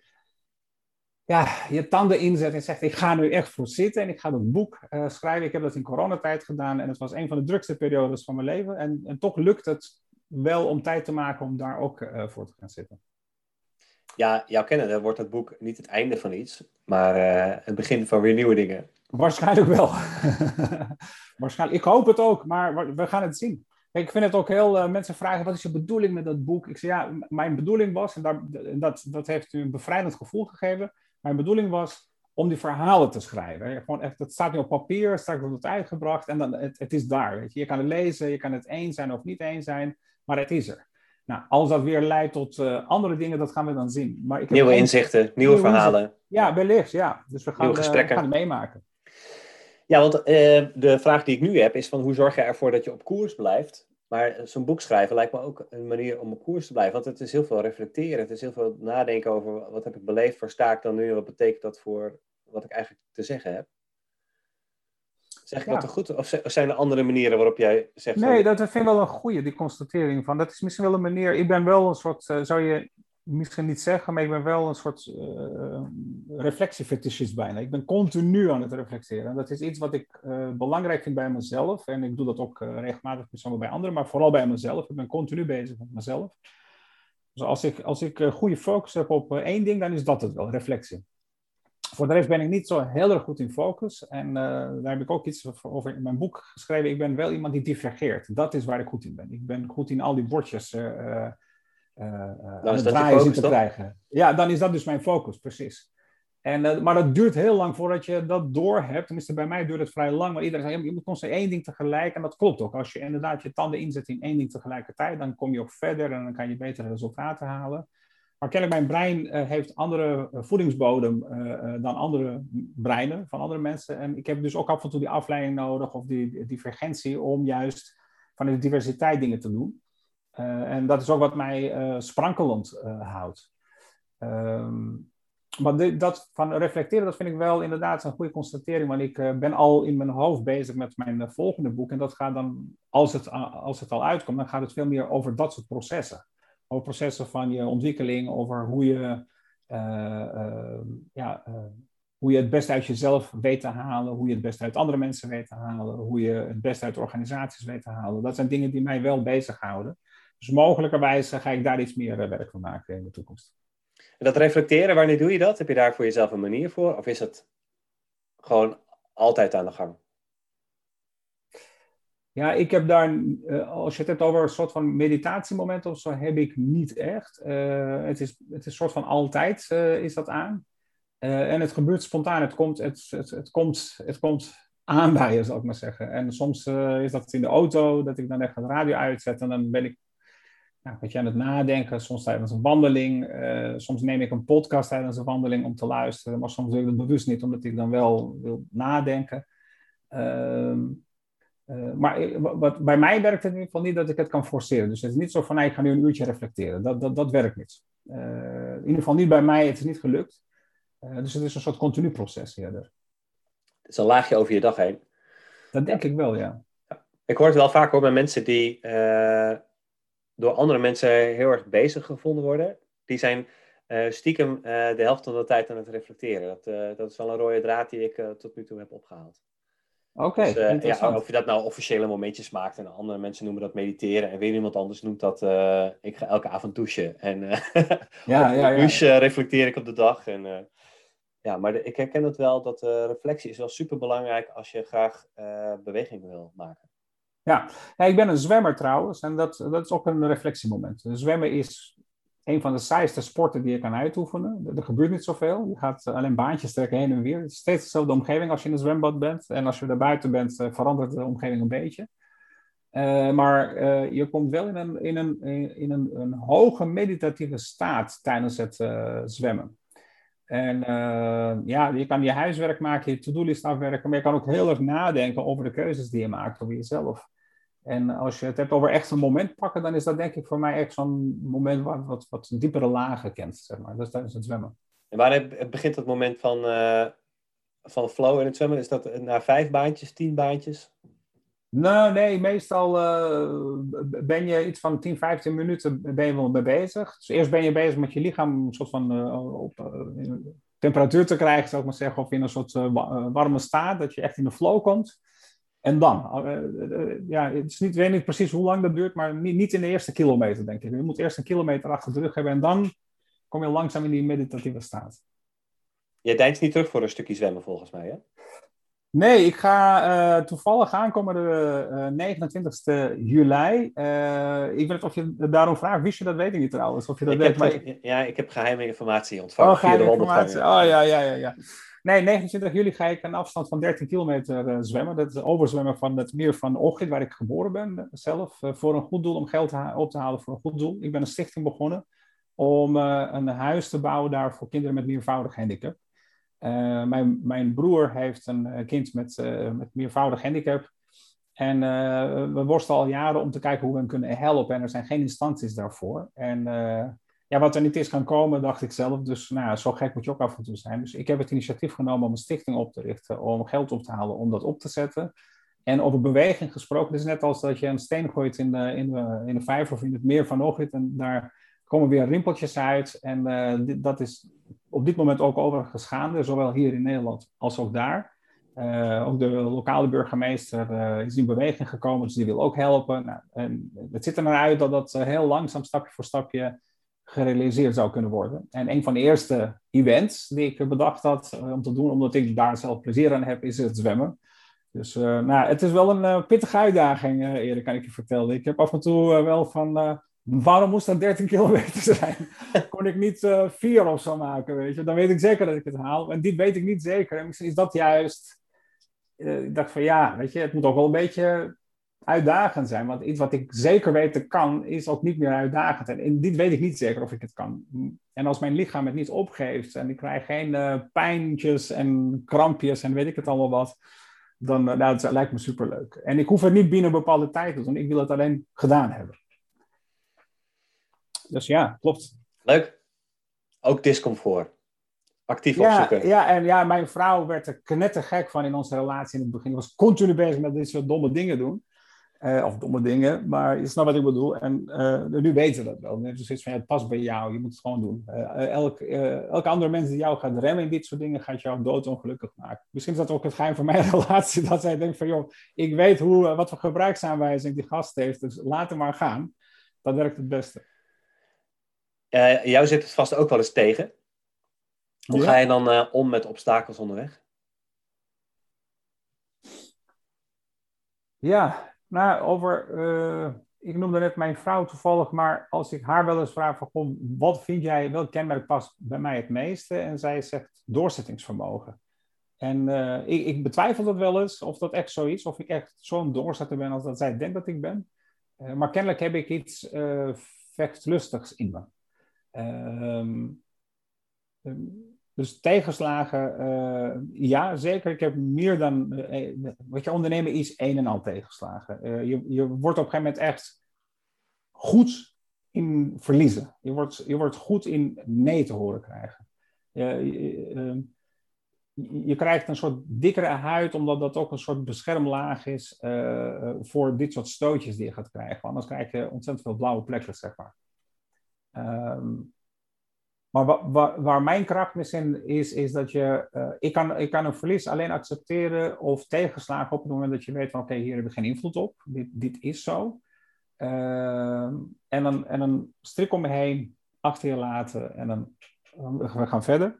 ja, je tanden inzet en zegt: Ik ga nu echt voor zitten en ik ga dat boek uh, schrijven. Ik heb dat in coronatijd gedaan en het was een van de drukste periodes van mijn leven. En, en toch lukt het wel om tijd te maken om daar ook uh, voor te gaan zitten. Ja, jouw kennen wordt het boek niet het einde van iets, maar uh, het begin van weer nieuwe dingen. Waarschijnlijk wel. [LAUGHS] Waarschijnlijk. Ik hoop het ook, maar we gaan het zien. ik vind het ook heel. Uh, mensen vragen: wat is je bedoeling met dat boek? Ik zeg ja, mijn bedoeling was, en dat, dat heeft u een bevrijdend gevoel gegeven. Mijn bedoeling was om die verhalen te schrijven. Gewoon echt, het staat nu op papier, straks wordt het uitgebracht en dan, het, het is daar. Weet je. je kan het lezen, je kan het eens zijn of niet eens zijn, maar het is er. Nou, als dat weer leidt tot uh, andere dingen, dat gaan we dan zien. Maar ik nieuwe geen... inzichten, nieuwe, nieuwe verhalen. Inzichten. Ja, wellicht, ja. Dus we gaan, uh, gaan het meemaken. Ja, want uh, de vraag die ik nu heb is van hoe zorg je ervoor dat je op koers blijft? Maar zo'n boek schrijven lijkt me ook een manier om op koers te blijven. Want het is heel veel reflecteren. Het is heel veel nadenken over wat heb ik beleefd, waar sta ik dan nu? Wat betekent dat voor wat ik eigenlijk te zeggen heb? Zeg ik ja. dat goed? Of zijn er andere manieren waarop jij zegt... Nee, dat vind ik wel een goede, die constatering van. Dat is misschien wel een manier... Ik ben wel een soort, uh, zou je misschien niet zeggen, maar ik ben wel een soort uh, reflectiefetischist bijna. Ik ben continu aan het reflecteren. Dat is iets wat ik uh, belangrijk vind bij mezelf. En ik doe dat ook regelmatig soms bij anderen, maar vooral bij mezelf. Ik ben continu bezig met mezelf. Dus als ik, als ik goede focus heb op één ding, dan is dat het wel, reflectie. Voor de rest ben ik niet zo heel erg goed in focus. En daar heb ik ook iets over in mijn boek geschreven. Ik ben wel iemand die divergeert. Dat is waar ik goed in ben. Ik ben goed in al die bordjes uh, is je focus, te krijgen. Ja, dan is dat dus mijn focus, precies. En, maar dat duurt heel lang voordat je dat door hebt. Tenminste, bij mij duurt het vrij lang. Maar iedereen zegt, je moet constant één ding tegelijk. En dat klopt ook. Als je inderdaad je tanden inzet in één ding tegelijkertijd, dan kom je ook verder en dan kan je betere resultaten halen. Maar kennelijk, mijn brein uh, heeft andere voedingsbodem dan andere breinen van andere mensen. En ik heb dus ook af en toe die afleiding nodig of die, divergentie om juist van de diversiteit dingen te doen. En dat is ook wat mij sprankelend houdt. Maar de, dat van reflecteren, dat vind ik wel inderdaad een goede constatering. Want ik ben al in mijn hoofd bezig met mijn volgende boek. En dat gaat dan, als het, als het al uitkomt, dan gaat het veel meer over dat soort processen. Over processen van je ontwikkeling, over hoe je, ja, hoe je het beste uit jezelf weet te halen, hoe je het beste uit andere mensen weet te halen, hoe je het beste uit organisaties weet te halen. Dat zijn dingen die mij wel bezighouden. Dus mogelijkerwijs ga ik daar iets meer eh, werk van maken in de toekomst. En dat reflecteren, wanneer doe je dat? Heb je daar voor jezelf een manier voor? Of is het gewoon altijd aan de gang? Ja, ik heb daar, eh, als je het hebt over een soort van meditatiemoment of zo, heb ik niet echt. Uh, het, is, het is een soort van altijd uh, is dat aan. en het gebeurt spontaan, het komt, het, het, het, komt, het komt aan bij je, zal ik maar zeggen. En soms is dat in de auto, dat ik dan echt de radio uitzet en dan ben ik nou, je aan het nadenken, soms tijdens een wandeling. Soms neem ik een podcast tijdens een wandeling om te luisteren, maar soms doe ik het bewust niet, omdat ik dan wel wil nadenken. Uh, uh, maar wat, bij mij werkt het in ieder geval niet dat ik het kan forceren. Dus het is niet zo van, nee, ik ga nu een uurtje reflecteren. Dat, dat, dat werkt niet. Eh, in ieder geval niet bij mij, het is niet gelukt. dus het is een soort continu proces eerder. Het is een laagje over je dag heen. Dat denk ik wel, ja. ja. Ik hoor het wel vaak hoor bij mensen die door andere mensen heel erg bezig gevonden worden. Die zijn stiekem de helft van de tijd aan het reflecteren. Dat, dat is wel een rode draad die ik tot nu toe heb opgehaald. Oké, okay, dus, ja, Of je dat nou officiële momentjes maakt en andere mensen noemen dat mediteren en weer iemand anders noemt dat ik ga elke avond douchen. En [LAUGHS] ja, ja, ja, douche reflecteer ik op de dag. En, ja, maar de, ik herken het wel dat reflectie is wel super belangrijk als je graag beweging wil maken. Ja. ja, ik ben een zwemmer trouwens en dat, dat is ook een reflectiemoment. Zwemmen is een van de saaiste sporten die je kan uitoefenen. Er gebeurt niet zoveel. Je gaat alleen baantjes trekken heen en weer. Het is steeds dezelfde omgeving als je in een zwembad bent. En als je er buiten bent, eh, verandert de omgeving een beetje. Uh, maar je komt wel in een, in een, in een, een hoge meditatieve staat tijdens het zwemmen. En ja, je kan je huiswerk maken, je to-do-list afwerken, maar je kan ook heel erg nadenken over de keuzes die je maakt over jezelf. En als je het hebt over echt een moment pakken, dan is dat denk ik voor mij echt zo'n moment wat, wat, wat diepere lagen kent, zeg maar. Dat is tijdens het zwemmen. En waar begint het moment van, uh, van flow in het zwemmen? Is dat na vijf baantjes, tien baantjes? Nou, nee, meestal uh, ben je iets van 10, 15 minuten ben je wel mee bezig. Dus eerst ben je bezig met je lichaam een soort van uh, op, temperatuur te krijgen, zou ik maar zeggen, of in een soort warme staat, dat je echt in de flow komt. En dan? Uh, ja, het is niet, ik weet niet precies hoe lang dat duurt, maar niet, in de eerste kilometer, denk ik. Je moet eerst een kilometer achter de rug hebben en dan kom je langzaam in die meditatieve staat. Je deinst niet terug voor een stukje zwemmen volgens mij, hè? Nee, ik ga uh, toevallig aankomende uh, 29 juli. Uh, ik weet niet of je daarom vraagt. Wist je dat? Weet ik niet trouwens. Of je dat ik weet. Heb, maar... Ja, ik heb geheime informatie ontvangen. Oh, geheime informatie. Oh ja, ja, ja, ja. Nee, 29 juli ga ik een afstand van 13 kilometer uh, zwemmen. Dat is overzwemmen van het meer van Ochit, waar ik geboren ben zelf. voor een goed doel, om geld op te halen voor een goed doel. Ik ben een stichting begonnen om een huis te bouwen daar voor kinderen met meervoudig handicap. Mijn, mijn broer heeft een kind met, met meervoudig handicap. En we worstelen al jaren om te kijken hoe we hem kunnen helpen. En er zijn geen instanties daarvoor. En ja, wat er niet is gaan komen, dacht ik zelf. Dus nou, zo gek moet je ook af en toe zijn. Dus ik heb het initiatief genomen om een stichting op te richten. Om geld op te halen om dat op te zetten. En over beweging gesproken, het is net als dat je een steen gooit in de, in de, in de vijver of in het meer van. En daar komen weer rimpeltjes uit. En dit, dat is op dit moment ook overigens gaande, zowel hier in Nederland als ook daar. Uh, ook de lokale burgemeester uh, is in beweging gekomen, dus die wil ook helpen. Nou, en het ziet er naar uit dat dat eh, heel langzaam, stapje voor stapje, gerealiseerd zou kunnen worden. En een van de eerste events die ik bedacht had om te doen, omdat ik daar zelf plezier aan heb, is het zwemmen. Dus nou, het is wel een pittige uitdaging, eerlijk kan ik je vertellen. Ik heb af en toe wel van Waarom moest dat 13 [LAUGHS] kilometer zijn? Kon ik niet vier of zo maken, weet je? Dan weet ik zeker dat ik het haal. En dit weet ik niet zeker. En misschien is dat juist... Ik dacht van ja, weet je, het moet ook wel een beetje uitdagend zijn. Want iets wat ik zeker weten kan, is ook niet meer uitdagend. En dit weet ik niet zeker of ik het kan. En als mijn lichaam het niet opgeeft en ik krijg geen uh, pijntjes en krampjes en weet ik het allemaal wat, dan nou, dat lijkt me superleuk. En ik hoef het niet binnen een bepaalde tijd te doen. Ik wil het alleen gedaan hebben. Dus ja, klopt. Leuk. Ook discomfort. Actief ja, opzoeken. Ja, en ja, mijn vrouw werd er knettergek van in onze relatie in het begin. was continu bezig met dit soort domme dingen doen. Uh, of domme dingen, maar je snapt wat ik bedoel. En uh, nu weten we dat wel. Van, ja, het past bij jou, je moet het gewoon doen. Uh, elk, elke andere mens die jou gaat remmen in dit soort dingen, gaat jou doodongelukkig maken. Misschien is dat ook het geheim van mijn [LAUGHS] relatie, dat zij denkt van, joh, ik weet hoe, wat voor gebruiksaanwijzing die gast heeft, dus laat hem maar gaan. Dat werkt het beste. Jou zit het vast ook wel eens tegen. Hoe ja. ga je dan om met obstakels onderweg? Ja, nou, over. Uh, ik noemde net mijn vrouw toevallig, maar als ik haar wel eens vraag van, goh, wat vind jij, welk kenmerk past bij mij het meeste? En zij zegt doorzettingsvermogen. En ik, ik, betwijfel dat wel eens, of dat echt zo is, of ik echt zo'n doorzetter ben als dat zij denkt dat ik ben. maar kennelijk heb ik iets vechtlustigs in me. Ehm, dus tegenslagen, uh, ja, zeker. Ik heb meer dan. Uh, wat je ondernemen is een en al tegenslagen. Je, je wordt op een gegeven moment echt goed in verliezen. Je wordt, je wordt goed in nee te horen krijgen. Je, ehm, je krijgt een soort dikkere huid, omdat dat ook een soort beschermlaag is voor dit soort stootjes die je gaat krijgen. Anders krijg je ontzettend veel blauwe plekken, zeg maar. Um, maar wa wa waar mijn kracht misschien is, is dat je, uh, ik, kan, ik kan een verlies alleen accepteren of tegenslagen op het moment dat je weet van oké, hier heb ik geen invloed op, dit, dit is zo. Uh, en, dan, en strik om me heen, achter je laten en dan, we gaan verder.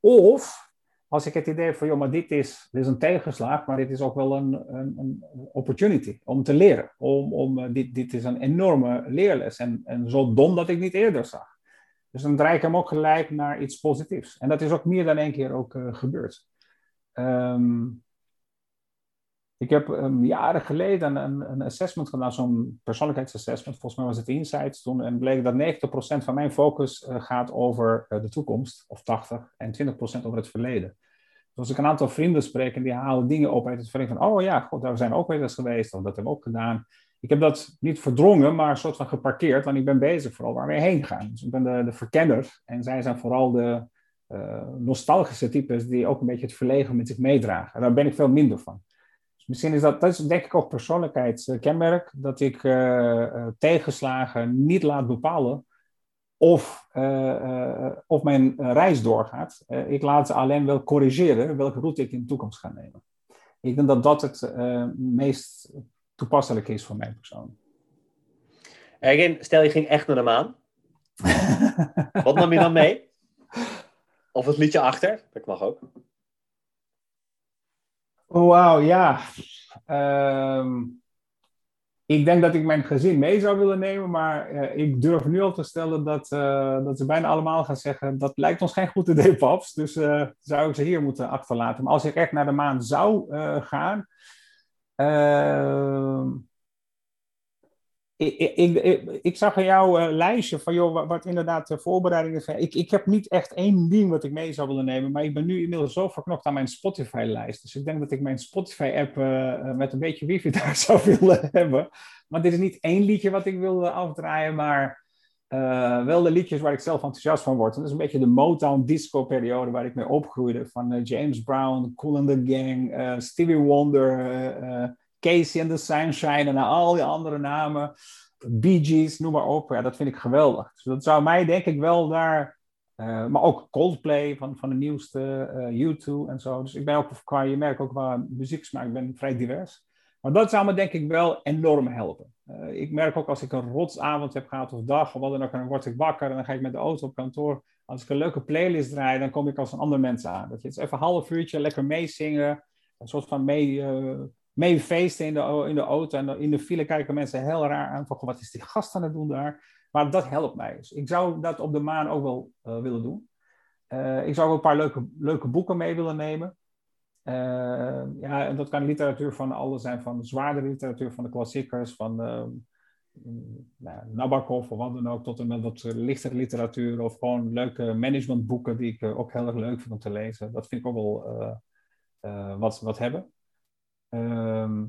Of als ik het idee heb van joh, maar dit is, dit is een tegenslag, maar dit is ook wel een, een, een opportunity om te leren. Om, om, uh, dit, dit is een enorme leerles en, en zo dom dat ik niet eerder zag. Dus dan draai ik hem ook gelijk naar iets positiefs. En dat is ook meer dan één keer ook uh, gebeurd. Um, ik heb um, jaren geleden een, een assessment gedaan, zo'n persoonlijkheidsassessment. Volgens mij was het Insights toen. En bleek dat 90% van mijn focus uh, gaat over uh, de toekomst, of 80, en 20% over het verleden. Dus als ik een aantal vrienden spreek en die halen dingen op uit het verleden van, oh ja, god, daar zijn we ook weer eens geweest, of dat hebben we ook gedaan ik heb dat niet verdrongen, maar een soort van geparkeerd, want ik ben bezig vooral waar we heen gaan. Dus ik ben de, de verkenner en zij zijn vooral de uh, nostalgische types die ook een beetje het verlegen met zich meedragen. En daar ben ik veel minder van. Dus misschien is dat, dat is denk ik ook persoonlijkheidskenmerk, dat ik uh, uh, tegenslagen niet laat bepalen of, of mijn reis doorgaat. ik laat ze alleen wel corrigeren welke route ik in de toekomst ga nemen. Ik denk dat dat het meest toepasselijk is voor mijn persoon. Ergin, stel je ging echt naar de maan. [LAUGHS] Wat nam je dan mee? Of het liedje achter? Dat mag ook. Oh, wauw, ja. Ehm, ik denk dat ik mijn gezin mee zou willen nemen, maar uh, ik durf nu al te stellen dat, uh, dat ze bijna allemaal gaan zeggen: dat lijkt ons geen goed idee, paps. Dus uh, zou ik ze hier moeten achterlaten. Maar als ik echt naar de maan zou gaan. Ehm, ik, ik, ik, zag in jouw lijstje van joh, wat, inderdaad de voorbereidingen zijn. Ik, ik heb niet echt één ding wat ik mee zou willen nemen, maar ik ben nu inmiddels zo verknocht aan mijn Spotify-lijst. Dus ik denk dat ik mijn Spotify-app met een beetje wifi [LAUGHS] daar zou willen hebben. Maar dit is niet één liedje wat ik wil afdraaien, maar uh, wel de liedjes waar ik zelf enthousiast van word. Dat is een beetje de Motown disco periode waar ik mee opgroeide. Van uh, James Brown, Cool and the Gang, uh, Stevie Wonder, Casey and the Sunshine en al die andere namen. Bee Gees, noem maar op. Ja, dat vind ik geweldig. Dus dat zou mij denk ik wel daar... maar ook Coldplay van, van de nieuwste, U2 en zo. Dus ik ben ook qua, je merkt ook qua muzieksmaak, ik ben vrij divers. Maar dat zou me denk ik wel enorm helpen. Uh, ik merk ook als ik een rotsavond heb gehad of dag of wat dan ook, dan word ik wakker en dan ga ik met de auto op kantoor. Als ik een leuke playlist draai, dan kom ik als een ander mens aan. Dat je het even een half uurtje lekker meezingen, een soort van mee, feesten in de, in de auto. En in de file kijken mensen heel raar aan van, wat is die gast aan het doen daar? Maar dat helpt mij. Dus ik zou dat op de maan ook wel uh, willen doen. ik zou ook een paar leuke, leuke boeken mee willen nemen. Uh, ja, en dat kan literatuur van alles zijn, van zwaardere literatuur, van de klassiekers, van uh, nou, Nabokov of wat dan ook, tot en met wat lichtere literatuur of gewoon leuke managementboeken die ik uh, ook heel erg leuk vind om te lezen. Dat vind ik ook wel eh, wat, wat hebben. Ehm,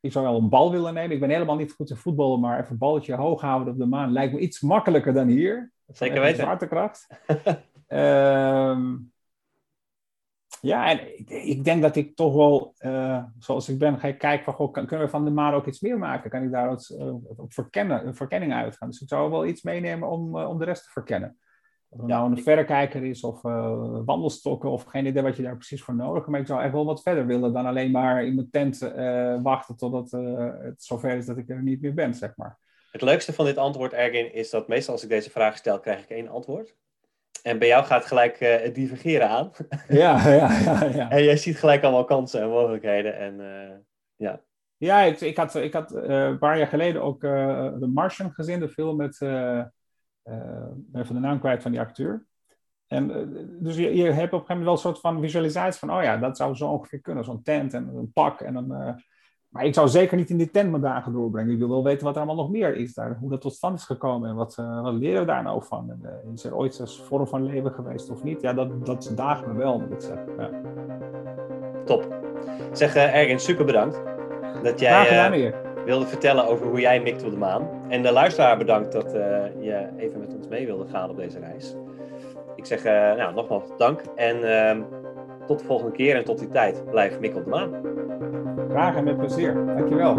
ik zou wel een bal willen nemen. Ik ben helemaal niet goed in voetballen, maar even een balletje hoog houden op de maan lijkt me iets makkelijker dan hier. Zeker weten. Zwaartekracht. [LAUGHS] Ehm ja, en ik, ik, denk dat ik toch wel, uh, zoals ik ben, ga ik kijken van, goh, kunnen we van de maan ook iets meer maken? Kan ik daar wat, uh, op verkennen, een verkenning uitgaan? Dus ik zou wel iets meenemen om, uh, om de rest te verkennen. Of het ja, nou een verrekijker is of wandelstokken of geen idee wat je daar precies voor nodig hebt. Maar ik zou echt wel wat verder willen dan alleen maar in mijn tent wachten totdat het zover is dat ik er niet meer ben, zeg maar. Het leukste van dit antwoord, Ergin, is dat meestal als ik deze vraag stel, krijg ik één antwoord. En bij jou gaat gelijk uh, het divergeren aan. [LAUGHS] Ja, ja, ja, ja. en jij ziet gelijk allemaal kansen en mogelijkheden. En, uh, ja. ja, ik, ik had, ik had uh, een paar jaar geleden ook The Martian gezien, de film met, even de naam kwijt van die acteur. En, dus je, je hebt op een gegeven moment wel een soort van visualisatie van, oh ja, dat zou zo ongeveer kunnen. Zo'n tent en een pak en een maar ik zou zeker niet in die tent mijn dagen doorbrengen. Ik wil wel weten wat er allemaal nog meer is daar. Hoe dat tot stand is gekomen en wat, uh, wat leren we daar nou van? En, uh, is er ooit een vorm van leven geweest of niet? Ja, dat, dat daagt me wel, moet ik zeggen. Ja. Top. Zeg uh, Ergen, super bedankt. Dat jij wilde vertellen over hoe jij mikt op de maan. En de luisteraar bedankt dat je even met ons mee wilde gaan op deze reis. Ik zeg nou, nogmaals dank en ehm, tot de volgende keer en tot die tijd blijf mikken op de maan. Graag en met plezier. Dankjewel.